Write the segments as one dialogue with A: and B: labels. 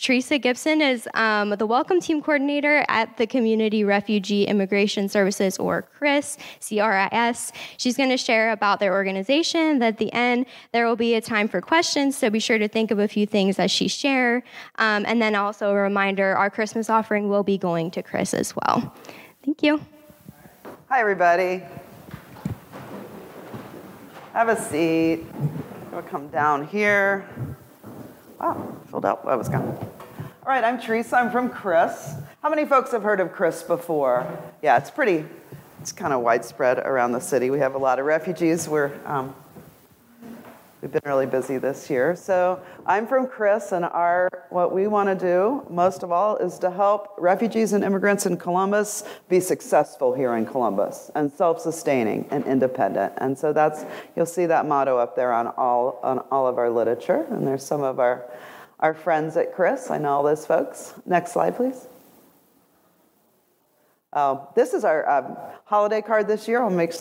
A: Teresa Gibson is um, the Welcome Team Coordinator at the Community Refugee Immigration Services, or CRIS, C-R-I-S. She's going to share about their organization. At the end, there will be a time for questions, so be sure to think of a few things as she share. Um, and then also a reminder, our Christmas offering will be going to CRIS as well. Thank you.
B: Hi, everybody. Have a seat. I'll come down here. Oh, filled out. I was gone. All right, I'm Teresa. I'm from CRIS. How many folks have heard of CRIS before? Yeah, it's pretty, it's kind of widespread around the city. We have a lot of refugees. We're, um, we've been really busy this year. So I'm from CRIS, and our, what we want to do most of all is to help refugees and immigrants in Columbus be successful here in Columbus and self-sustaining and independent. And so that's, you'll see that motto up there on all, on all of our literature. And there's some of our our friends at CRIS. I know all those folks. Next slide, please. Oh, this is our um, holiday card this year. I'll make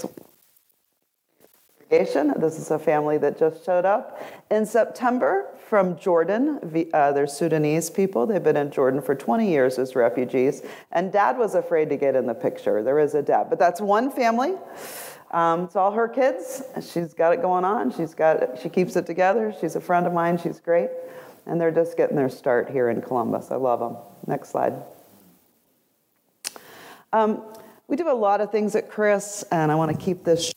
B: some this is a family that just showed up in September from Jordan. Uh, they're Sudanese people. They've been in Jordan for 20 years as refugees. And dad was afraid to get in the picture. There is a dad. But that's one family. Um, it's all her kids. She's got it going on. She's got it, she keeps it together. She's a friend of mine. She's great and they're just getting their start here in Columbus. I love them. Next slide. Um, we do a lot of things at CRIS, and I want to keep this.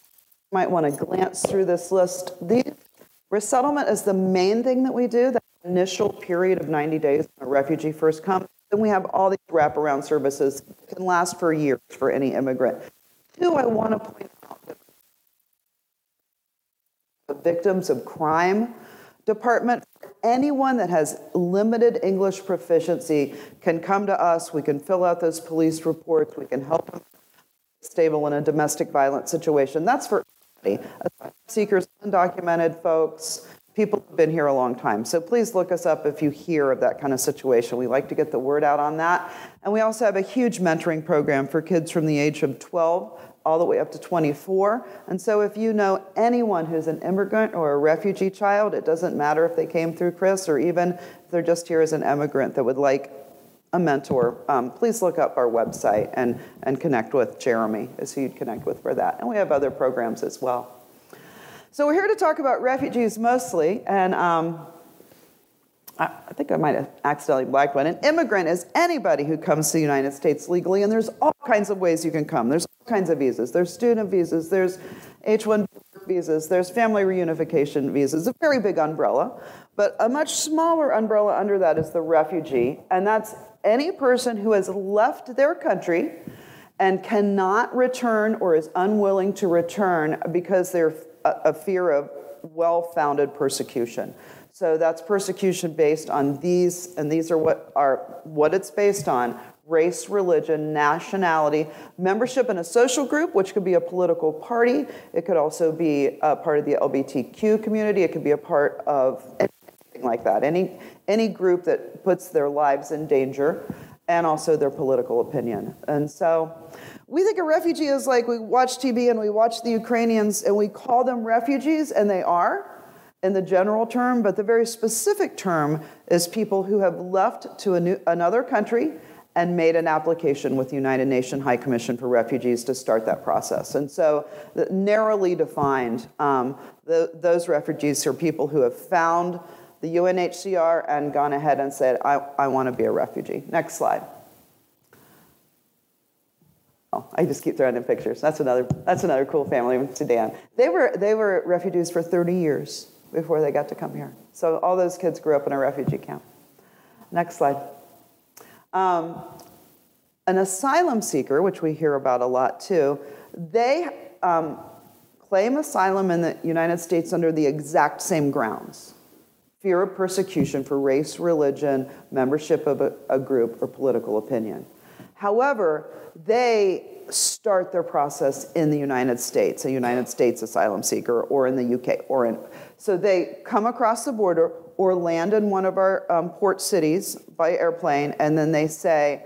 B: Might want to glance through this list. The resettlement is the main thing that we do. That initial period of 90 days when a refugee first comes. Then we have all these wraparound services that can last for years for any immigrant. Two, I want to point out that the victims of crime department anyone that has limited English proficiency can come to us. We can fill out those police reports. We can help them stable in a domestic violence situation. That's for everybody. Seekers, undocumented folks, people who've been here a long time. So please look us up if you hear of that kind of situation. We like to get the word out on that. And we also have a huge mentoring program for kids from the age of 12 all the way up to 24. And so if you know anyone who's an immigrant or a refugee child, it doesn't matter if they came through CRIS or even if they're just here as an immigrant that would like a mentor, um, please look up our website and, and connect with Jeremy, as who you'd connect with for that. And we have other programs as well. So we're here to talk about refugees mostly, and um, I, I think I might have accidentally blacked one. An immigrant is anybody who comes to the United States legally, and there's all kinds of ways you can come. There's all kinds of visas. There's student visas. There's H-1 visas. There's family reunification visas. A very big umbrella, but a much smaller umbrella under that is the refugee, and that's any person who has left their country and cannot return or is unwilling to return because they're a, fear of well-founded persecution. So that's persecution based on these, and these are what are what it's based on: race, religion, nationality, membership in a social group, which could be a political party. It could also be a part of the LGBTQ community. It could be a part of like that. Any any group that puts their lives in danger, and also their political opinion. And so. We think a refugee is like we watch TV and we watch the Ukrainians and we call them refugees, and they are in the general term, but the very specific term is people who have left to new, another country and made an application with the United Nations High Commission for Refugees to start that process. And so, narrowly defined, um, the, those refugees are people who have found the UNHCR and gone ahead and said, I, I want to be a refugee. Next slide. Oh, I just keep throwing in pictures. That's another, that's another cool family in Sudan. They were, they were refugees for 30 years before they got to come here. So all those kids grew up in a refugee camp. Next slide. Um, an asylum seeker, which we hear about a lot too, they um, claim asylum in the United States under the exact same grounds fear of persecution for race, religion, membership of a, a group, or political opinion. However, they start their process in the United States, a United States asylum seeker, or in the UK, or in. So they come across the border or land in one of our um, port cities by airplane, and then they say,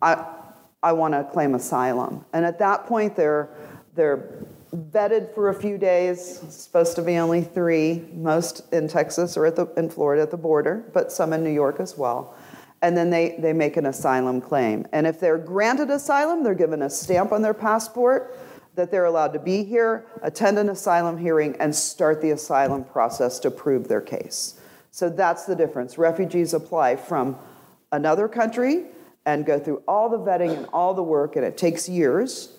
B: I, I want to claim asylum. And at that point, they're, they're vetted for a few days. It's supposed to be only three, most in Texas or at the, in Florida at the border, but some in New York as well. and then they, they make an asylum claim. And if they're granted asylum, they're given a stamp on their passport that they're allowed to be here, attend an asylum hearing, and start the asylum process to prove their case. So that's the difference. Refugees apply from another country and go through all the vetting and all the work, and it takes years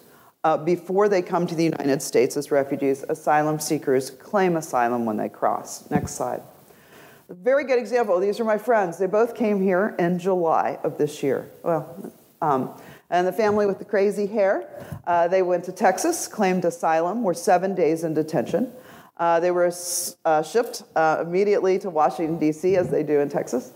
B: uh, before they come to the United States as refugees. Asylum seekers claim asylum when they cross. Next slide. A very good example. These are my friends. They both came here in July of this year. Well, um, and the family with the crazy hair, uh, they went to Texas, claimed asylum, were seven days in detention. Uh, they were uh, shipped uh, immediately to Washington, D.C., as they do in Texas.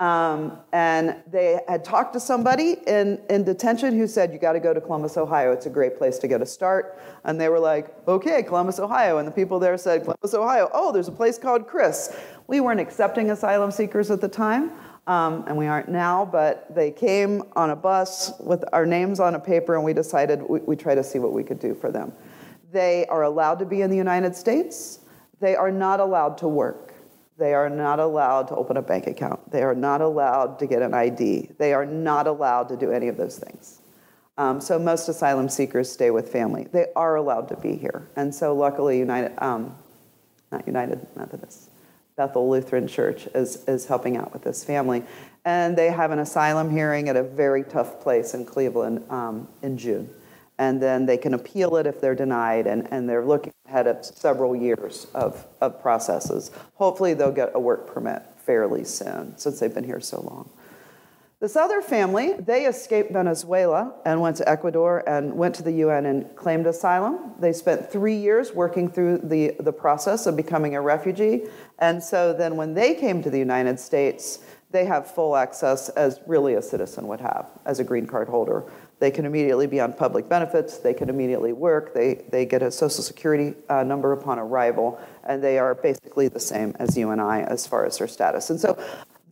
B: Um, and they had talked to somebody in, in detention who said, You got to go to Columbus, Ohio. It's a great place to get a start. And they were like, Okay, Columbus, Ohio. And the people there said, Columbus, Ohio. Oh, there's a place called CRIS. We weren't accepting asylum seekers at the time, um, and we aren't now, but they came on a bus with our names on a paper, and we decided we, we try to see what we could do for them. They are allowed to be in the United States. They are not allowed to work. They are not allowed to open a bank account. They are not allowed to get an ID. They are not allowed to do any of those things. Um, so most asylum seekers stay with family. They are allowed to be here. And so luckily, United, um, not United Methodist, Bethel Lutheran Church is, is helping out with this family. And they have an asylum hearing at a very tough place in Cleveland um, in June and then they can appeal it if they're denied, and, and they're looking ahead at several years of, of processes. Hopefully, they'll get a work permit fairly soon since they've been here so long. This other family, they escaped Venezuela and went to Ecuador and went to the UN and claimed asylum. They spent three years working through the, the process of becoming a refugee. And so then when they came to the United States, they have full access as really a citizen would have as a green card holder. They can immediately be on public benefits, they can immediately work, they, they get a social security uh, number upon arrival, and they are basically the same as you and I as far as their status. And so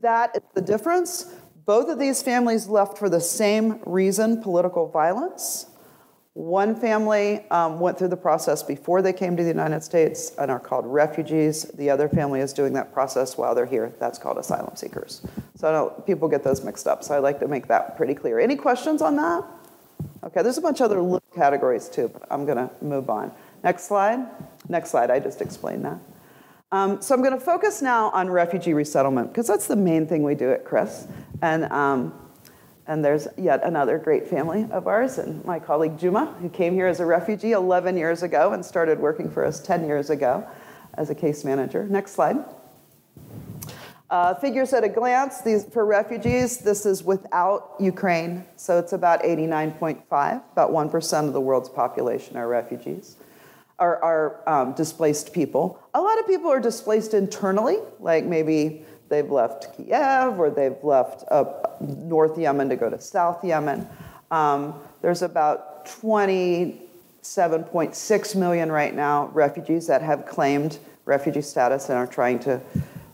B: that is the difference. Both of these families left for the same reason political violence. One family um, went through the process before they came to the United States and are called refugees. The other family is doing that process while they're here. That's called asylum seekers. So people get those mixed up. So I like to make that pretty clear. Any questions on that? Okay, there's a bunch of other little categories too, but I'm going to move on. Next slide. Next slide, I just explained that. Um, so I'm going to focus now on refugee resettlement because that's the main thing we do at CRIS. And, um, and there's yet another great family of ours, and my colleague Juma, who came here as a refugee 11 years ago and started working for us 10 years ago as a case manager. Next slide. Uh, figures at a glance, these for refugees, this is without Ukraine, so it's about 89.5, about 1% of the world's population are refugees, are, are um, displaced people. A lot of people are displaced internally, like maybe they've left Kiev or they've left uh, North Yemen to go to South Yemen. Um, there's about 27.6 million right now refugees that have claimed refugee status and are trying to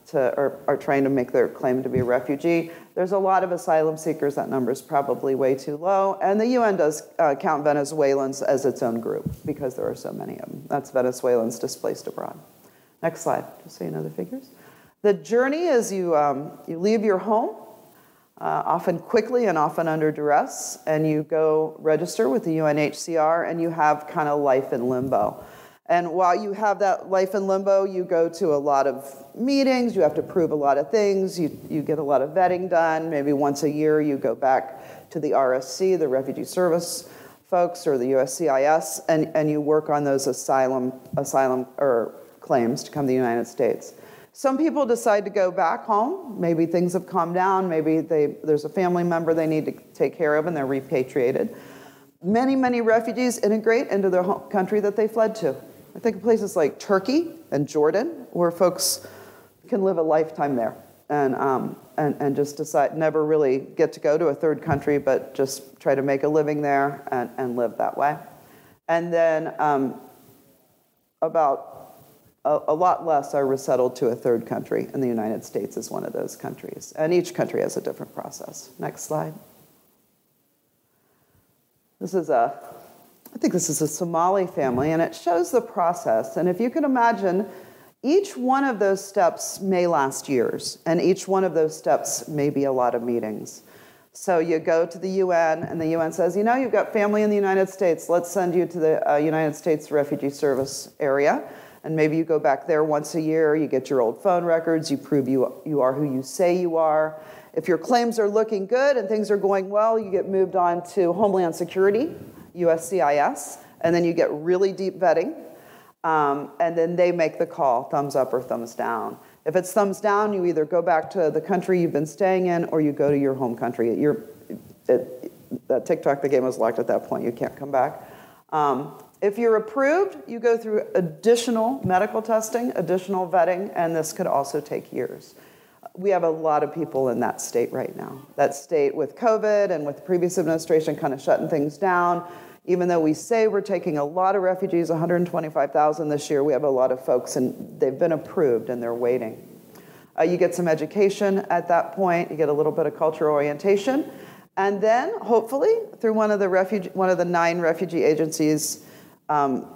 B: to, or are trying to make their claim to be a refugee. There's a lot of asylum seekers. That number is probably way too low. And the UN does uh, count Venezuelans as its own group because there are so many of them. That's Venezuelans displaced abroad. Next slide, just so you know the figures. The journey is you, um, you leave your home, uh, often quickly and often under duress, and you go register with the UNHCR and you have kind of life in limbo. And while you have that life in limbo, you go to a lot of meetings, you have to prove a lot of things, you, you get a lot of vetting done. Maybe once a year, you go back to the RSC, the Refugee Service folks, or the USCIS, and, and you work on those asylum, asylum or claims to come to the United States. Some people decide to go back home. Maybe things have calmed down. Maybe they, there's a family member they need to take care of and they're repatriated. Many, many refugees integrate into their home country that they fled to. I think of places like Turkey and Jordan, where folks can live a lifetime there and, um, and, and just decide, never really get to go to a third country, but just try to make a living there and, and live that way. And then um, about a, a, lot less are resettled to a third country, and the United States is one of those countries. And each country has a different process. Next slide. This is a I think this is a Somali family, and it shows the process. And if you can imagine, Each one of those steps may last years, and each one of those steps may be a lot of meetings. So you go to the UN, and the UN says, you know, you've got family in the United States. Let's send you to the uh, United States Refugee Service area. And maybe you go back there once a year, you get your old phone records, you prove you, you are who you say you are. If your claims are looking good and things are going well, you get moved on to Homeland Security, USCIS, and then you get really deep vetting. Um, and then they make the call, thumbs up or thumbs down. If it's thumbs down, you either go back to the country you've been staying in or you go to your home country. Your, it, that TikTok, the game was locked at that point. You can't come back. Um, if you're approved, you go through additional medical testing, additional vetting, and this could also take years. We have a lot of people in that state right now. That state with COVID and with the previous administration kind of shutting things down. Even though we say we're taking a lot of refugees, 125,000 this year, we have a lot of folks and they've been approved and they're waiting. Uh, you get some education at that point, you get a little bit of cultural orientation, and then hopefully through one of the refugee, one of the nine refugee agencies, um,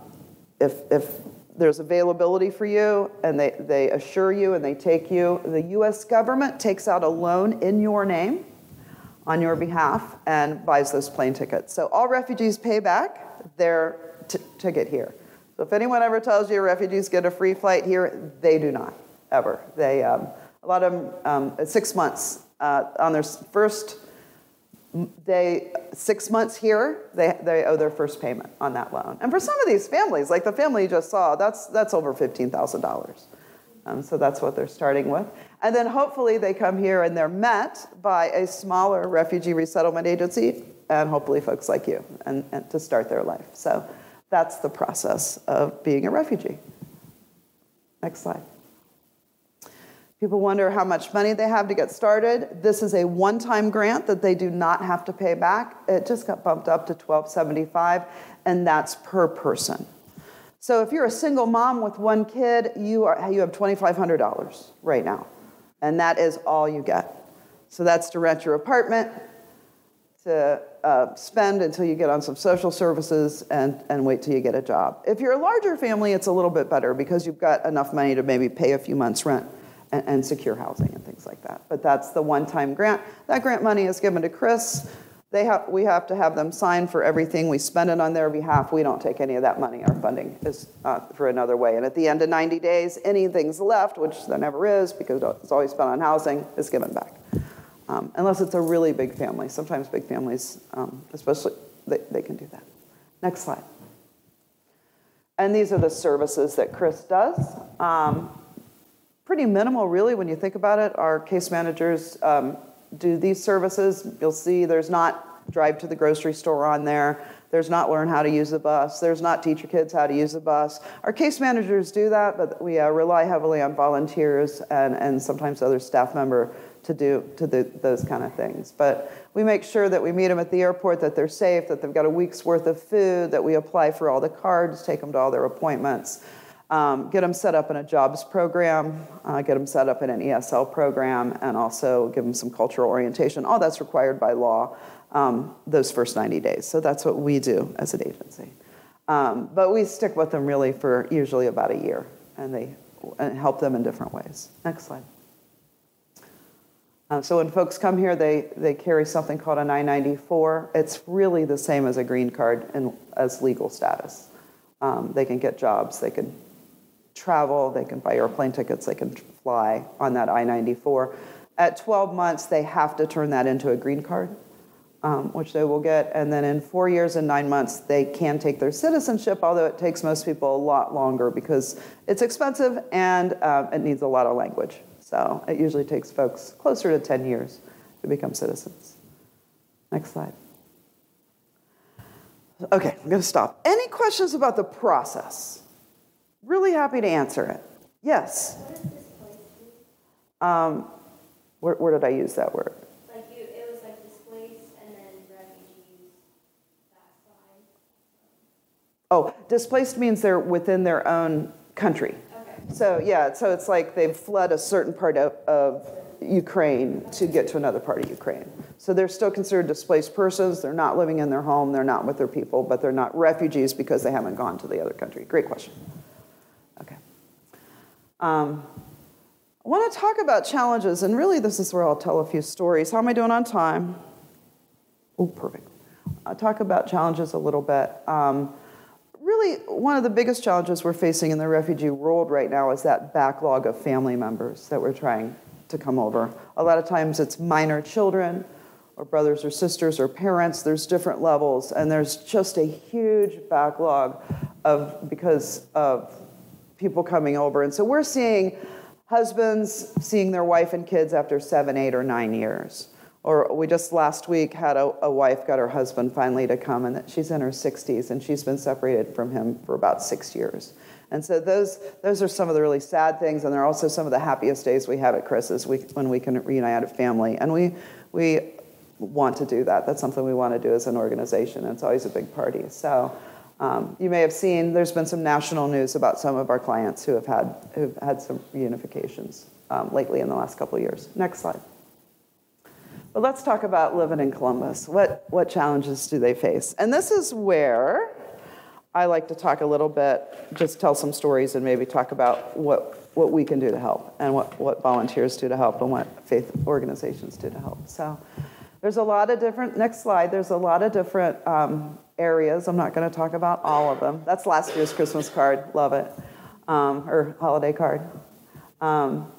B: if, if there's availability for you and they, they assure you and they take you, the US government takes out a loan in your name on your behalf and buys those plane tickets. So all refugees pay back their t- ticket here. So if anyone ever tells you refugees get a free flight here, they do not, ever. They, um, a lot of them, um, six months uh, on their first day, six months here, they, they owe their first payment on that loan. And for some of these families, like the family you just saw, that's, that's over $15,000. Um, so that's what they're starting with. And then hopefully they come here and they're met by a smaller refugee resettlement agency and hopefully folks like you and, and to start their life. So that's the process of being a refugee. Next slide. People wonder how much money they have to get started. This is a one-time grant that they do not have to pay back. It just got bumped up to 1275 and that's per person. So if you're a single mom with one kid, you, are, you have $2,500 right now. And that is all you get. So that's to rent your apartment, to uh, spend until you get on some social services, and, and wait till you get a job. If you're a larger family, it's a little bit better because you've got enough money to maybe pay a few months' rent and, and secure housing and things like that. But that's the one time grant. That grant money is given to CRIS they have, we have to have them sign for everything. We spend it on their behalf. We don't take any of that money. Our funding is uh, for another way. And at the end of 90 days, anything's left, which there never is because it's always spent on housing, is given back. Um, unless it's a really big family. Sometimes big families, um, especially, they, they can do that. Next slide. And these are the services that CRIS does. Um, pretty minimal, really, when you think about it. Our case managers um, do these services, you'll see there's not drive to the grocery store on there. There's not learn how to use the bus. There's not teach your kids how to use the bus. Our case managers do that, but we uh, rely heavily on volunteers and, and sometimes other staff member to do to do those kind of things. But we make sure that we meet them at the airport, that they're safe, that they've got a week's worth of food, that we apply for all the cards, take them to all their appointments um, get them set up in a jobs program, uh, get them set up in an ESL program, and also give them some cultural orientation. All that's required by law um, those first 90 days. So that's what we do as an agency. Um, but we stick with them really for usually about a year, and they and help them in different ways. Next slide. Uh, so when folks come here, they, they carry something called an I-94. It's really the same as a green card in, as legal status. Um, they can get jobs, they can travel, they can buy airplane tickets, they can fly on that I 94. At 12 months, they have to turn that into a green card, um, which they will get. And then in four years and nine months, they can take their citizenship, although it takes most people a lot longer because it's expensive and uh, it needs a lot of language. So it usually takes folks closer to 10 years to become citizens. Next slide. Okay, I'm going to stop. Any questions about the process? Really happy to answer it. Yes. Um, where, where did I use that word?
C: Like you, it was like displaced and then refugees.
B: Oh, displaced means they're within their own country.
C: Okay.
B: So yeah, so it's like they've fled a certain part of, of Ukraine to get to another part of Ukraine. So they're still considered displaced persons. They're not living in their home. They're not with their people, but they're not refugees because they haven't gone to the other country. Great question. Um, I want to talk about challenges, and really, this is where I'll tell a few stories. How am I doing on time? Oh, perfect. I'll talk about challenges a little bit. Um, really, one of the biggest challenges we're facing in the refugee world right now is that backlog of family members that we're trying to come over. A lot of times it's minor children, or brothers or sisters, or parents. There's different levels, and there's just a huge backlog of because of people coming over. And so we're seeing husbands seeing their wife and kids after seven, eight, or nine years. Or we just last week had a, a, wife got her husband finally to come, and she's in her 60s, and she's been separated from him for about six years. And so those those are some of the really sad things, and they're also some of the happiest days we have at CRIS's we, when we can reunite a family. And we we want to do that. That's something we want to do as an organization. It's always a big party. So. Um, you may have seen there's been some national news about some of our clients who have had who've had some reunifications um, lately in the last couple of years. Next slide. But let's talk about living in Columbus. What, what challenges do they face? And this is where I like to talk a little bit, just tell some stories and maybe talk about what, what we can do to help and what, what volunteers do to help and what faith organizations do to help. So there's a lot of different, next slide, there's a lot of different um, areas. I'm not going to talk about all of them. That's last year's Christmas card, love it, um, or holiday card. Um,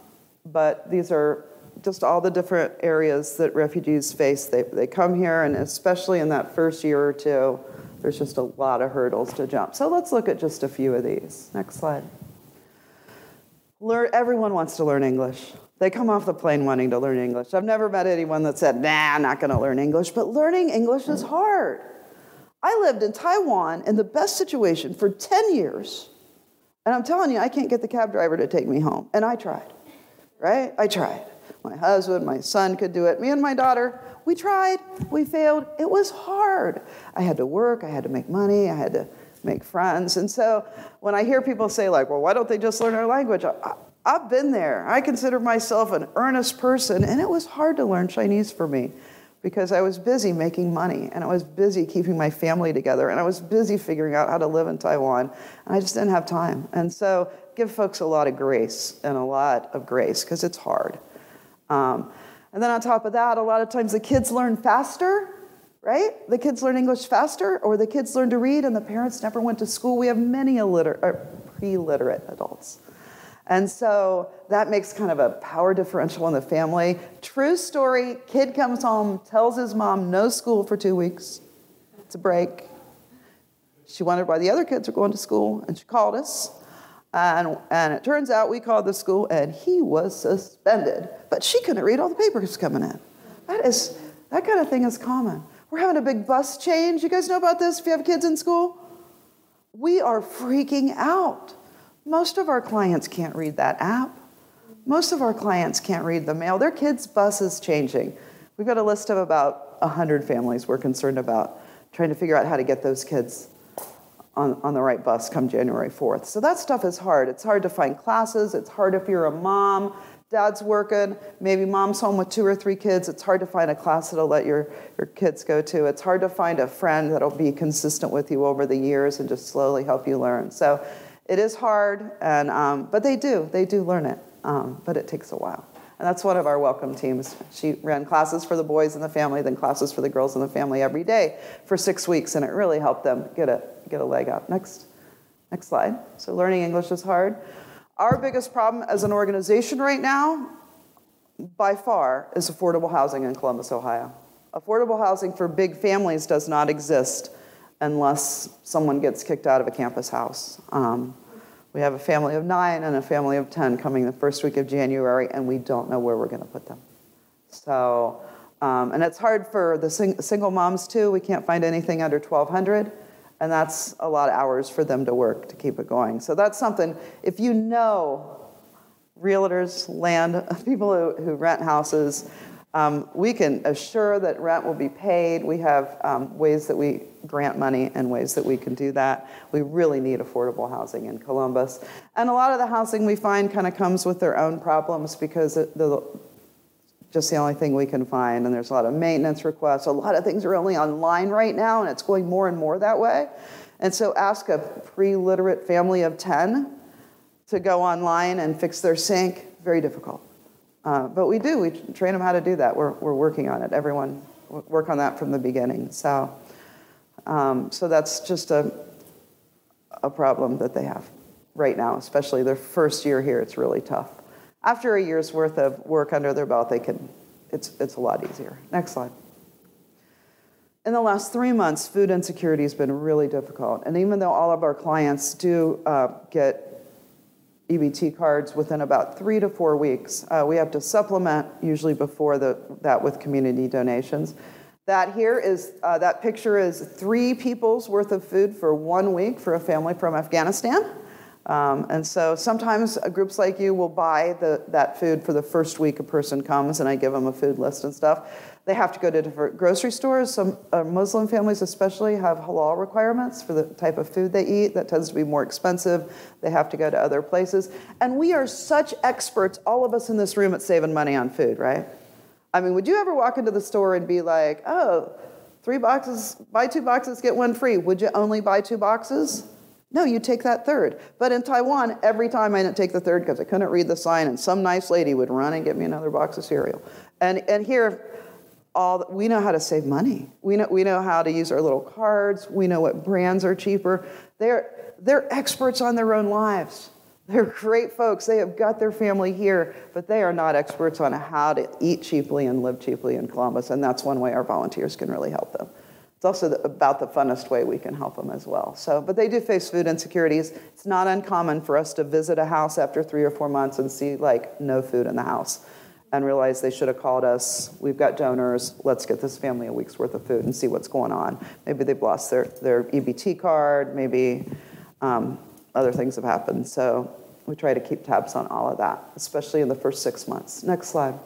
B: but these are just all the different areas that refugees face. They, they come here, and especially in that first year or two, there's just a lot of hurdles to jump. So let's look at just a few of these. Next slide. Learn, everyone wants to learn English. They come off the plane wanting to learn English. I've never met anyone that said, nah, I'm not going to learn English, but learning English is hard. I lived in Taiwan in the best situation for 10 years, and I'm telling you, I can't get the cab driver to take me home. And I tried, right? I tried. My husband, my son could do it. Me and my daughter, we tried, we failed. It was hard. I had to work, I had to make money, I had to make friends. And so when I hear people say, like, well, why don't they just learn our language? I, have been there. I consider myself an earnest person, and it was hard to learn Chinese for me because I was busy making money and I was busy keeping my family together and I was busy figuring out how to live in Taiwan and I just didn't have time. And so give folks a lot of grace and a lot of grace because it's hard. Um, and then on top of that, a lot of times the kids learn faster, right? The kids learn English faster, or the kids learn to read, and the parents never went to school. We have many illiter- uh, pre-literate adults. And so that makes kind of a power differential in the family. True story kid comes home, tells his mom no school for two weeks. It's a break. She wondered why the other kids were going to school, and she called us. And, and it turns out we called the school and he was suspended. But she couldn't read all the papers coming in. That is, that kind of thing is common. We're having a big bus change. You guys know about this if you have kids in school? We are freaking out. Most of our clients can't read that app. Most of our clients can't read the mail. Their kids' bus is changing. We've got a list of about 100 families we're concerned about trying to figure out how to get those kids on, on the right bus come January 4th. So that stuff is hard. It's hard to find classes. It's hard if you're a mom. Dad's working, maybe mom's home with two or three kids. It's hard to find a class that'll let your, your kids go to. It's hard to find a friend that'll be consistent with you over the years and just slowly help you learn. So it is hard, and, um, but they do. They do learn it, um, but it takes a while. And that's one of our welcome teams. She ran classes for the boys in the family, then classes for the girls in the family every day for six weeks, and it really helped them get a get a leg up. Next, next slide. So learning English is hard. Our biggest problem as an organization right now, by far, is affordable housing in Columbus, Ohio. Affordable housing for big families does not exist unless someone gets kicked out of a campus house. Um, we have a family of nine and a family of 10 coming the first week of January, and we don't know where we're going to put them. So, um, and it's hard for the sing- single moms too. We can't find anything under 1,200 and that's a lot of hours for them to work to keep it going. So that's something, if you know realtors, land, people who, who rent houses, um, we can assure that rent will be paid. We have um, ways that we grant money and ways that we can do that. We really need affordable housing in Columbus. And a lot of the housing we find kind of comes with their own problems because the, just the only thing we can find. And there's a lot of maintenance requests. A lot of things are only online right now, and it's going more and more that way. And so ask a pre literate family of 10 to go online and fix their sink, very difficult. Uh, but we do, we train them how to do that. We're, we're working on it. Everyone work on that from the beginning. So, um, so that's just a, a problem that they have right now, especially their first year here. It's really tough. After a year's worth of work under their belt, they can, it's, it's a lot easier. Next slide. In the last three months, food insecurity has been really difficult. And even though all of our clients do uh, get EBT cards within about three to four weeks, uh, we have to supplement usually before the, that with community donations. That here is, uh, that picture is three people's worth of food for one week for a family from Afghanistan. Um, and so sometimes groups like you will buy the, that food for the first week a person comes and I give them a food list and stuff. They have to go to different grocery stores. Some uh, Muslim families, especially, have halal requirements for the type of food they eat. That tends to be more expensive. They have to go to other places. And we are such experts, all of us in this room, at saving money on food, right? I mean, would you ever walk into the store and be like, oh, three boxes, buy two boxes, get one free? Would you only buy two boxes? No, you take that third. But in Taiwan, every time I didn't take the third because I couldn't read the sign, and some nice lady would run and get me another box of cereal. And, and here, all we know how to save money. We know, we know how to use our little cards. We know what brands are cheaper. They're, they're experts on their own lives. They're great folks. They have got their family here, but they are not experts on how to eat cheaply and live cheaply in Columbus. And that's one way our volunteers can really help them. It's also the, about the funnest way we can help them as well. So, but they do face food insecurities. It's not uncommon for us to visit a house after three or four months and see like no food in the house and realize they should have called us. We've got donors. Let's get this family a week's worth of food and see what's going on. Maybe they've lost their, their EBT card. Maybe um, other things have happened. So we try to keep tabs on all of that, especially in the first six months. Next slide.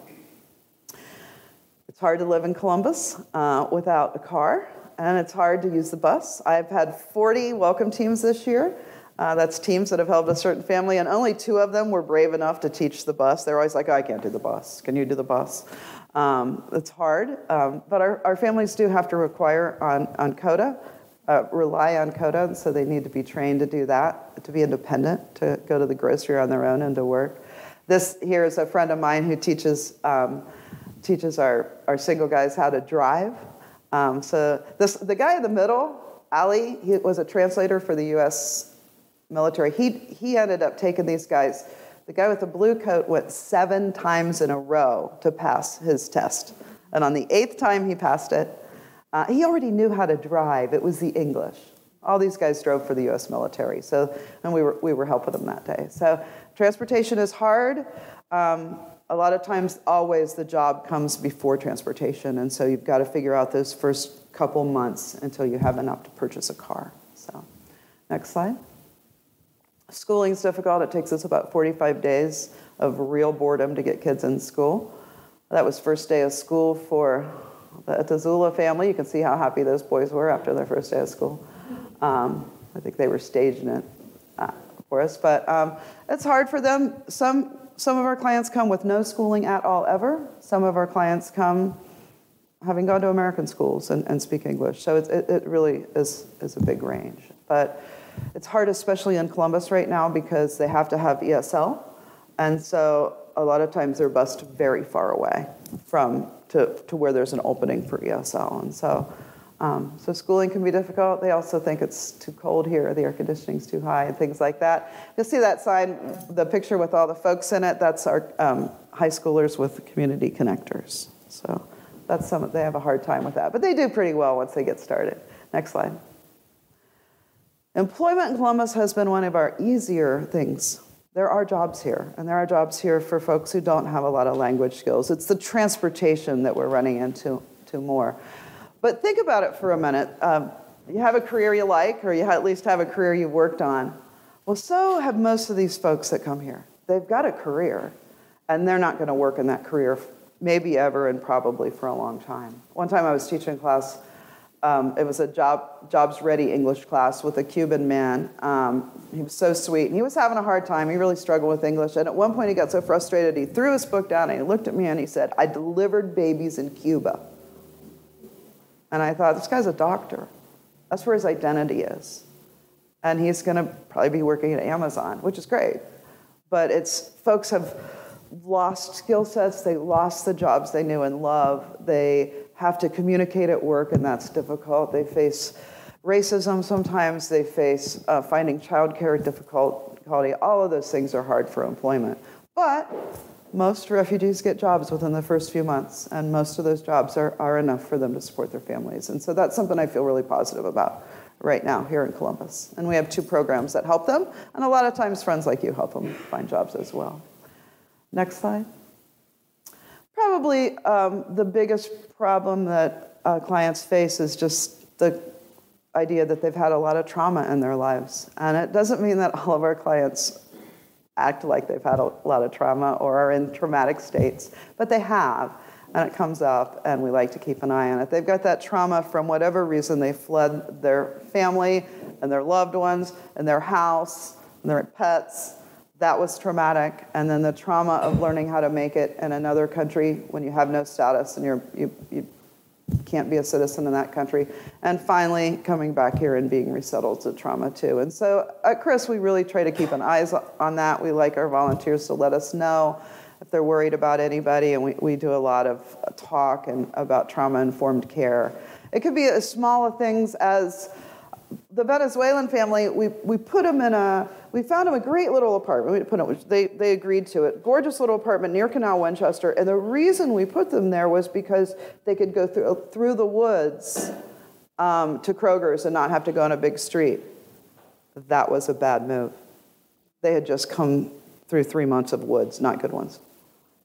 B: It's hard to live in Columbus uh, without a car, and it's hard to use the bus. I've had 40 welcome teams this year. Uh, that's teams that have helped a certain family, and only two of them were brave enough to teach the bus. They're always like, oh, I can't do the bus. Can you do the bus? Um, it's hard, um, but our, our families do have to require on, on COTA, uh, rely on COTA, and so they need to be trained to do that, to be independent, to go to the grocery on their own and to work. This here is a friend of mine who teaches, um, teaches our, our single guys how to drive. Um, so this, the guy in the middle, Ali, he was a translator for the U.S military. He, he ended up taking these guys. The guy with the blue coat went seven times in a row to pass his test. And on the eighth time he passed it, uh, he already knew how to drive. It was the English. All these guys drove for the US military. So, and we were, we were helping them that day. So, transportation is hard. Um, a lot of times, always the job comes before transportation. And so, you've got to figure out those first couple months until you have enough to purchase a car. So, next slide. Schooling is difficult. It takes us about 45 days of real boredom to get kids in school. That was first day of school for the Atazula family. You can see how happy those boys were after their first day of school. Um, I think they were staging it uh, for us, but um, it's hard for them. Some some of our clients come with no schooling at all ever. Some of our clients come having gone to American schools and, and speak English. So it, it, it really is is a big range, but. It's hard, especially in Columbus right now, because they have to have ESL. And so a lot of times they're bused very far away from to, to where there's an opening for ESL. And so, um, so schooling can be difficult. They also think it's too cold here, the air conditioning's too high, and things like that. You'll see that sign, the picture with all the folks in it, that's our um, high schoolers with community connectors. So that's some, they have a hard time with that. But they do pretty well once they get started. Next slide. Employment in Columbus has been one of our easier things. There are jobs here, and there are jobs here for folks who don't have a lot of language skills. It's the transportation that we're running into to more. But think about it for a minute. Um, you have a career you like, or you at least have a career you've worked on. Well, so have most of these folks that come here. They've got a career, and they're not going to work in that career maybe ever and probably for a long time. One time I was teaching class um, it was a job, jobs ready English class with a Cuban man. Um, he was so sweet, and he was having a hard time. He really struggled with English. And at one point, he got so frustrated, he threw his book down and he looked at me and he said, I delivered babies in Cuba. And I thought, this guy's a doctor. That's where his identity is. And he's going to probably be working at Amazon, which is great. but it's folks have lost skill sets, they lost the jobs they knew and loved, they have to communicate at work, and that's difficult. They face racism sometimes, they face uh, finding childcare difficulty. All of those things are hard for employment. But most refugees get jobs within the first few months, and most of those jobs are, are enough for them to support their families. And so that's something I feel really positive about right now here in Columbus. And we have two programs that help them, and a lot of times friends like you help them find jobs as well. Next slide. Probably um, the biggest problem that uh, clients face is just the idea that they've had a lot of trauma in their lives. And it doesn't mean that all of our clients act like they've had a lot of trauma or are in traumatic states, but they have. And it comes up, and we like to keep an eye on it. They've got that trauma from whatever reason they fled their family and their loved ones and their house and their pets that was traumatic. And then the trauma of learning how to make it in another country when you have no status and you're, you, you can't be a citizen in that country. And finally, coming back here and being resettled to trauma too. And so uh, at CRIS, we really try to keep an eye on that. We like our volunteers to let us know if they're worried about anybody, and we, we do a lot of talk and about trauma informed care. It could be as small a things as the Venezuelan family, we, we put them in a, we found them a great little apartment. We put them, they, they agreed to it. Gorgeous little apartment near Canal Winchester. And the reason we put them there was because they could go through, through the woods um, to Kroger's and not have to go on a big street. That was a bad move. They had just come through three months of woods, not good ones,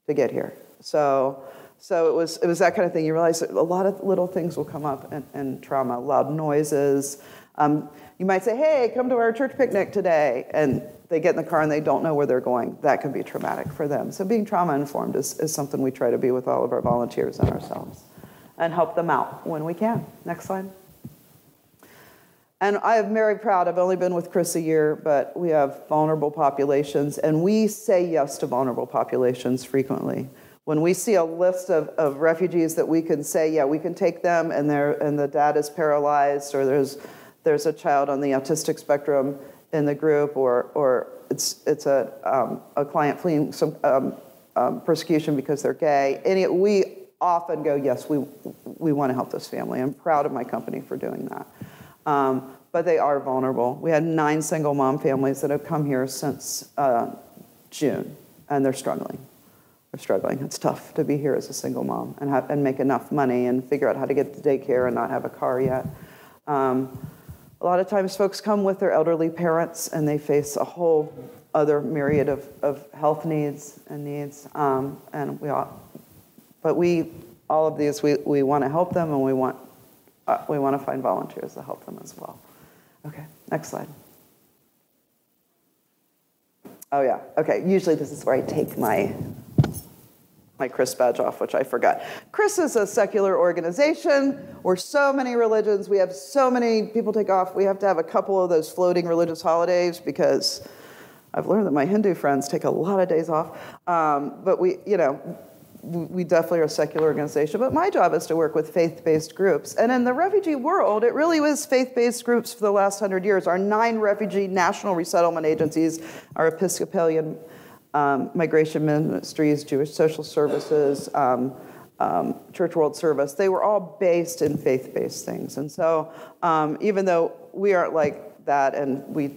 B: to get here. So, so it was, it was that kind of thing. You realize a lot of little things will come up in, in trauma, loud noises, um, you might say, hey, come to our church picnic today, and they get in the car and they don't know where they're going. That can be traumatic for them. So being trauma informed is, is something we try to be with all of our volunteers and ourselves and help them out when we can. Next slide. And I am very proud. I've only been with CRIS a year, but we have vulnerable populations, and we say yes to vulnerable populations frequently. When we see a list of, of refugees that we can say, yeah, we can take them, and, and the dad is paralyzed, or there's there's a child on the autistic spectrum in the group, or, or it's, it's a, um, a client fleeing some um, um, persecution because they're gay. Any, we often go, yes, we, we want to help this family. I'm proud of my company for doing that. Um, but they are vulnerable. We had nine single mom families that have come here since uh, June, and they're struggling. They're struggling. It's tough to be here as a single mom and, have, and make enough money and figure out how to get to daycare and not have a car yet. Um, a lot of times folks come with their elderly parents and they face a whole other myriad of, of health needs and needs. Um, and we all, but we, all of these, we, we want to help them and we want, uh, we want to find volunteers to help them as well. Okay, next slide. Oh yeah, okay, usually this is where I take my my CRIS badge off, which I forgot. CRIS is a secular organization. We're so many religions. We have so many people take off. We have to have a couple of those floating religious holidays because I've learned that my Hindu friends take a lot of days off. Um, but we, you know, we definitely are a secular organization, but my job is to work with faith based groups. And in the refugee world, it really was faith based groups for the last hundred years. Our nine refugee national resettlement agencies are Episcopalian um, Migration Ministries, Jewish Social Services, um, um, Church World Service, they were all based in faith based things. And so, um, even though we aren't like that and we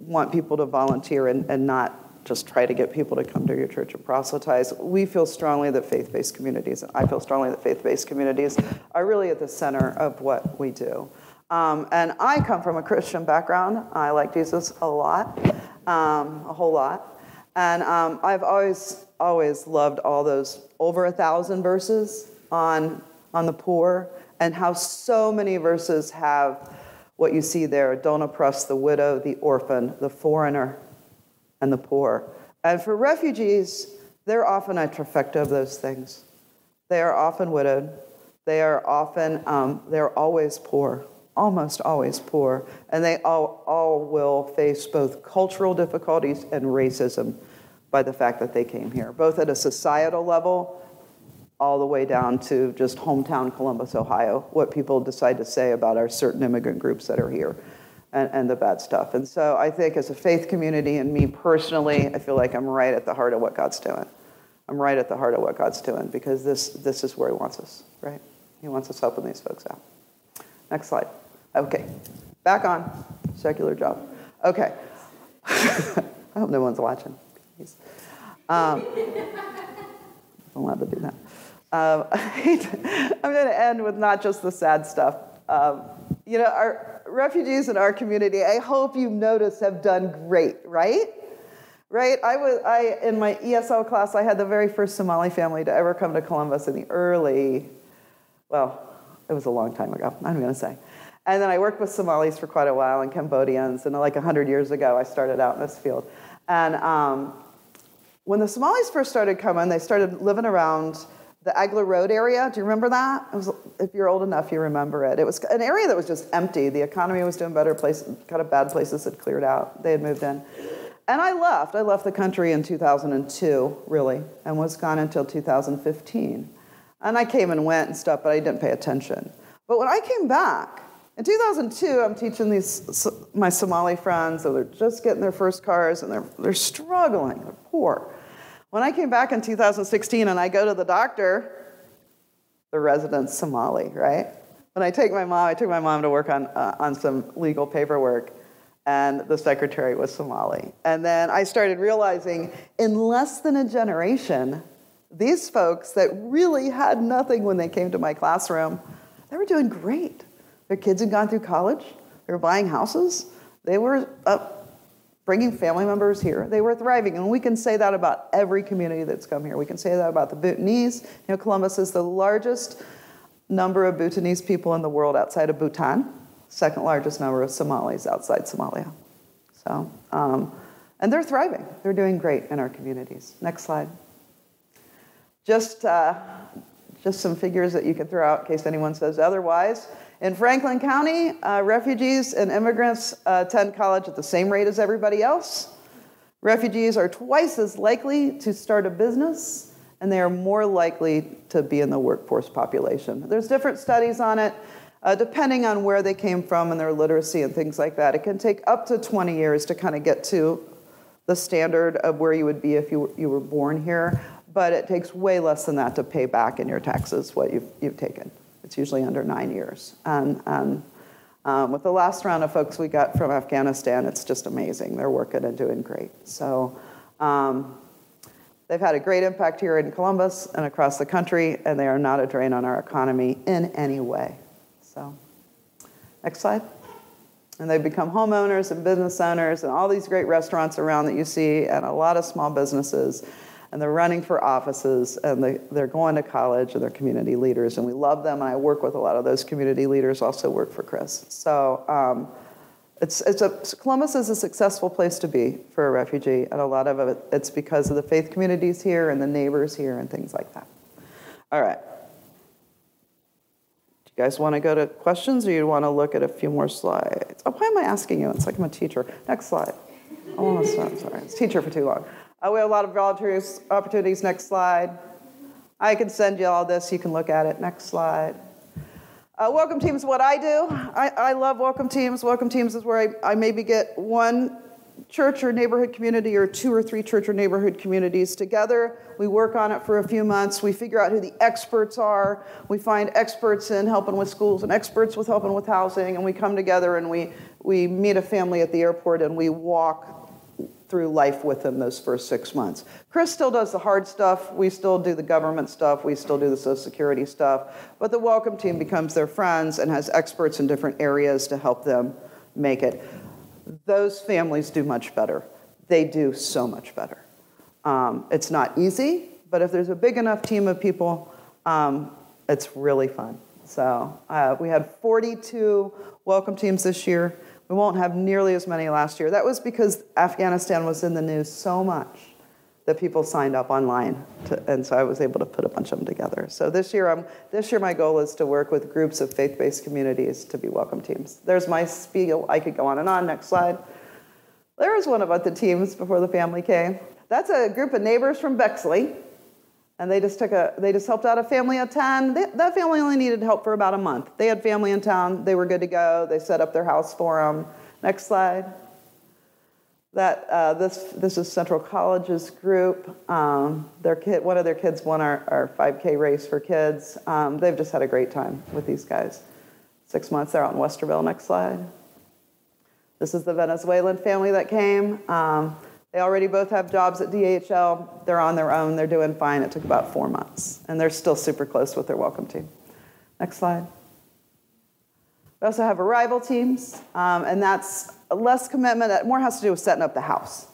B: want people to volunteer and, and not just try to get people to come to your church and proselytize, we feel strongly that faith based communities, I feel strongly that faith based communities are really at the center of what we do. Um, and I come from a Christian background. I like Jesus a lot, um, a whole lot. And um, I've always, always loved all those over a thousand verses on, on the poor and how so many verses have what you see there don't oppress the widow, the orphan, the foreigner, and the poor. And for refugees, they're often a trifecta of those things. They are often widowed. They are often, um, they're always poor almost always poor, and they all, all will face both cultural difficulties and racism by the fact that they came here, both at a societal level, all the way down to just hometown Columbus, Ohio, what people decide to say about our certain immigrant groups that are here. and, and the bad stuff. And so I think as a faith community and me personally, I feel like I'm right at the heart of what God's doing. I'm right at the heart of what God's doing because this, this is where He wants us, right? He wants us helping these folks out. Next slide. Okay, back on. Secular job. Okay. I hope no one's watching. Um, I'm allowed to do that. Um, I'm going to end with not just the sad stuff. Um, you know, our refugees in our community, I hope you've noticed, have done great, right? Right? I was, I, in my ESL class, I had the very first Somali family to ever come to Columbus in the early, well, it was a long time ago, I'm going to say. And then I worked with Somalis for quite a while and Cambodians, and like 100 years ago, I started out in this field. And um, when the Somalis first started coming, they started living around the Agler Road area. Do you remember that? Was, if you're old enough, you remember it. It was an area that was just empty. The economy was doing better. Places, kind of bad places had cleared out. They had moved in. And I left. I left the country in 2002, really, and was gone until 2015. And I came and went and stuff, but I didn't pay attention. But when I came back, in 2002, I'm teaching these my Somali friends, and they're just getting their first cars, and they're, they're struggling, they're poor. When I came back in 2016 and I go to the doctor, the resident's Somali, right? When I take my mom, I took my mom to work on, uh, on some legal paperwork, and the secretary was Somali. And then I started realizing in less than a generation, these folks that really had nothing when they came to my classroom, they were doing great. Their kids had gone through college, they were buying houses, they were bringing family members here. They were thriving. And we can say that about every community that's come here. We can say that about the Bhutanese. You know, Columbus is the largest number of Bhutanese people in the world outside of Bhutan, second largest number of Somalis outside Somalia. So, um, and they're thriving. They're doing great in our communities. Next slide. Just, uh, just some figures that you can throw out in case anyone says otherwise. In Franklin County, uh, refugees and immigrants uh, attend college at the same rate as everybody else. Refugees are twice as likely to start a business, and they are more likely to be in the workforce population. There's different studies on it, uh, depending on where they came from and their literacy and things like that. It can take up to 20 years to kind of get to the standard of where you would be if you, you were born here, but it takes way less than that to pay back in your taxes what you've, you've taken. It's usually under nine years. And, and um, with the last round of folks we got from Afghanistan, it's just amazing. They're working and doing great. So um, they've had a great impact here in Columbus and across the country, and they are not a drain on our economy in any way. So, next slide. And they've become homeowners and business owners and all these great restaurants around that you see, and a lot of small businesses and they're running for offices and they, they're going to college and they're community leaders and we love them and i work with a lot of those community leaders also work for CRIS. So um, it's, it's a, columbus is a successful place to be for a refugee and a lot of it it's because of the faith communities here and the neighbors here and things like that. All right. Do you guys want to go to questions or you want to look at a few more slides? Oh, why am i asking you? It's like i'm a teacher. Next slide. Oh, I want to stop. Sorry, it's teacher for too long. Uh, we have a lot of volunteer opportunities. Next slide. I can send you all this. You can look at it. Next slide. Uh, welcome teams what I do. I, I, love welcome teams. Welcome teams is where I, I maybe get one church or neighborhood community or two or three church or neighborhood communities together. We work on it for a few months. We figure out who the experts are. We find experts in helping with schools and experts with helping with housing, and we come together and we, we meet a family at the airport and we walk through life with them those first six months. CRIS still does the hard stuff. We still do the government stuff. We still do the Social Security stuff. But the welcome team becomes their friends and has experts in different areas to help them make it. Those families do much better. They do so much better. Um, it's not easy, but if there's a big enough team of people, um, it's really fun. So uh, we had 42 welcome teams this year. We won't have nearly as many last year. That was because Afghanistan was in the news so much that people signed up online, to, and so I was able to put a bunch of them together. So this year, I'm, this year my goal is to work with groups of faith-based communities to be welcome teams. There's my spiel. I could go on and on. Next slide. There was one about the teams before the family came. That's a group of neighbors from Bexley, and they just took a they just helped out a family of 10 they, that family only needed help for about a month they had family in town they were good to go they set up their house for them Next slide. That uh, this this is Central College's group. Um, their kid, one of their kids won our, our 5K race for kids. Um, they've just had a great time with these guys. Six months. They're out in Westerville. Next slide. This is the Venezuelan family that came. Um, they already both have jobs at DHL. They're on their own. They're doing fine. It took about four months, and they're still super close with their welcome team. Next slide. We also have arrival teams, um, and that's less commitment. More has to do with setting up the house.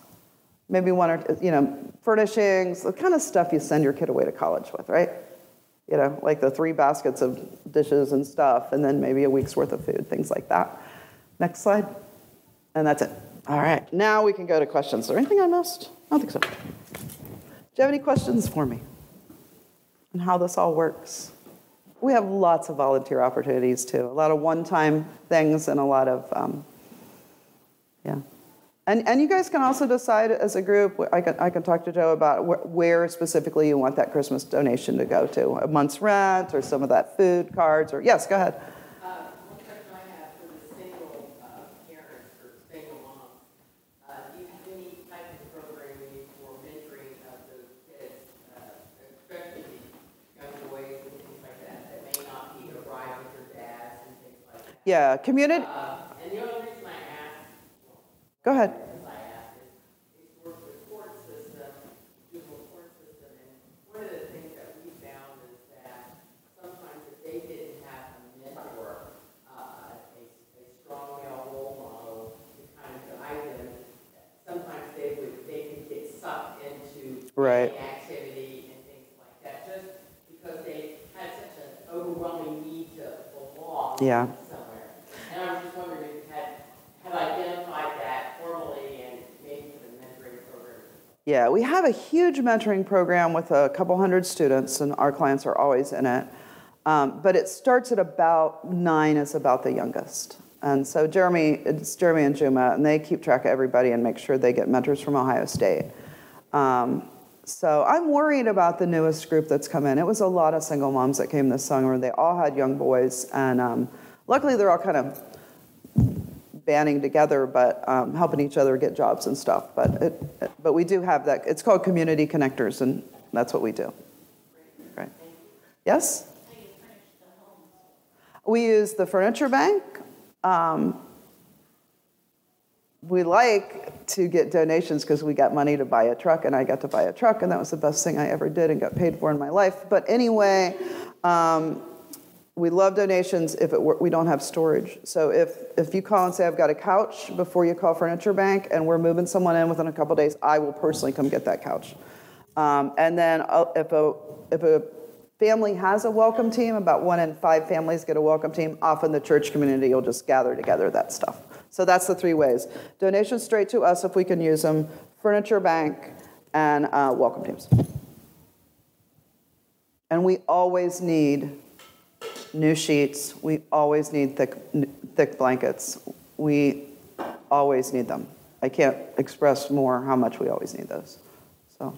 B: Maybe one or you know furnishings, the kind of stuff you send your kid away to college with, right? You know, like the three baskets of dishes and stuff, and then maybe a week's worth of food, things like that. Next slide. And that's it. All right, now we can go to questions. Is there anything I missed? I don't think so. Do you have any questions for me on how this all works? We have lots of volunteer opportunities too, a lot of one time things and a lot of, um, yeah. And, and you guys can also decide as a group, I can, I can talk to Joe about wh- where specifically you want that Christmas donation to go to a month's rent or some of that food cards or, yes, go ahead.
D: Uh, One question I have for the single uh, parents or single moms, uh, do you have any type of programming for mentoring of those kids, uh, especially young boys and things like that, that may not be a ride with their dads and things like that?
B: Yeah, community,
D: Uh, And the only reason I ask,
B: go ahead.
D: reasons I ask is, is work with court system, juvenile court system, and one of the things that we found is that sometimes if they didn't have a mentor, uh, a, a strong male role model to kind them, sometimes they would, they could get sucked into
B: Right.
D: activity and things like that, just because they had such an overwhelming need to belong
B: Yeah.
D: somewhere. And I was just wondering if you had, have identified that formally and maybe for the mentoring program.
B: Yeah, we have a huge mentoring program with a couple hundred students, and our clients are always in it. Um, but it starts at about nine, is about the youngest. And so Jeremy, it's Jeremy and Juma, and they keep track of everybody and make sure they get mentors from Ohio State. Um, so I'm worried about the newest group that's come in. It was a lot of single moms that came this summer. They all had young boys, and um, luckily they're all kind of banding together, but um, helping each other get jobs and stuff. But it, but we do have that. It's called Community Connectors, and that's what we do. Right? Yes. We use the furniture bank. Um, we like to get donations because we got money to buy a truck, and I got to buy a truck, and that was the best thing I ever did and got paid for in my life. But anyway, um, we love donations if it were, we don't have storage. So if, if you call and say, I've got a couch before you call Furniture Bank and we're moving someone in within a couple days, I will personally come get that couch. Um, and then uh, if a, if a family has a welcome team, about one in five families get a welcome team, often the church community will just gather together that stuff. So that's the three ways. Donations straight to us if we can use them, Furniture Bank, and uh, welcome teams. And we always need new sheets. We always need thick, thick blankets. We always need them. I can't express more how much we always need those. So,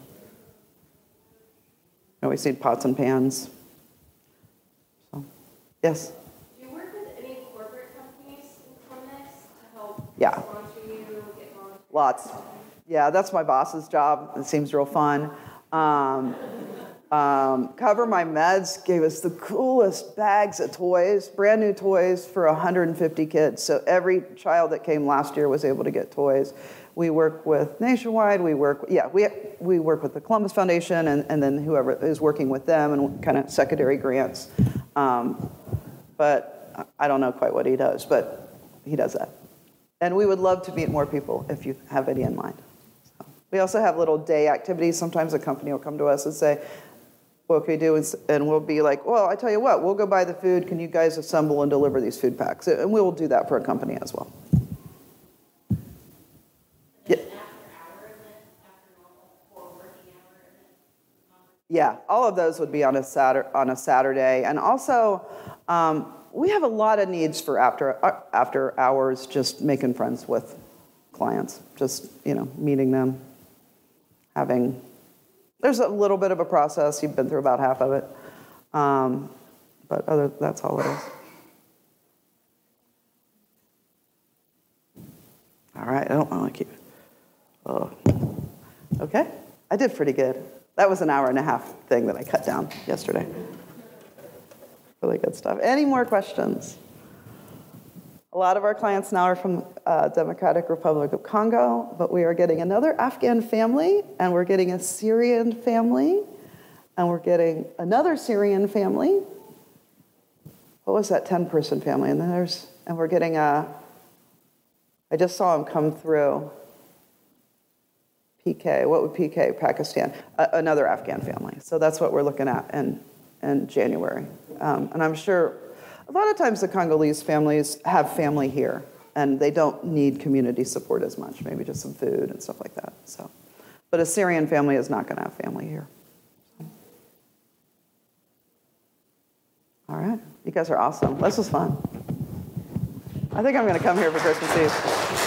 B: we always need pots and pans. So, yes,
C: Do you work with any corporate companies in Columbus to help
B: Yeah.
C: sponsor you, get volunteers?
B: lots. Yeah, that's my boss's job. It seems real fun. Um, um, CoverMyMeds gave us the coolest bags of toys, brand new toys for 150 kids. So every child that came last year was able to get toys. We work with Nationwide. We work, yeah, we we work with the Columbus Foundation, and, and then whoever is working with them, and kind of secondary grants. Um, but I don't know quite what he does, but he does that. And we would love to meet more people if you have any in mind. We also have little day activities. Sometimes a company will come to us and say, what can we do? And we'll be like, well, I tell you what, we'll go buy the food. Can you guys assemble and deliver these food packs? And we will do that for a company as well. Yeah. Yeah, all of those would be on a Saturday, on a Saturday, and also um, we have a lot of needs for after uh, after hours, just making friends with clients, just you know, meeting them, having. There's a little bit of a process. You've been through about half of it, um, but other that's all it is. All right, I don't want to keep. Oh. Okay, I did pretty good. That was an hour and a half thing that I cut down yesterday. Really good stuff. Any more questions? A lot of our clients now are from uh, Democratic Republic of Congo, but we are getting another Afghan family, and we're getting a Syrian family, and we're getting another Syrian family. What was that 10 person family? And there's, and we're getting a, I just saw him come through. PK, what would PK, Pakistan? A- another Afghan family. So that's what we're looking at in, in January. Um, and I'm sure a lot of times the Congolese families have family here and they don't need community support as much, maybe just some food and stuff like that. So, but a Syrian family is not going to have family here. All right, you guys are awesome. This was fun. I think I'm going to come here for Christmas Eve.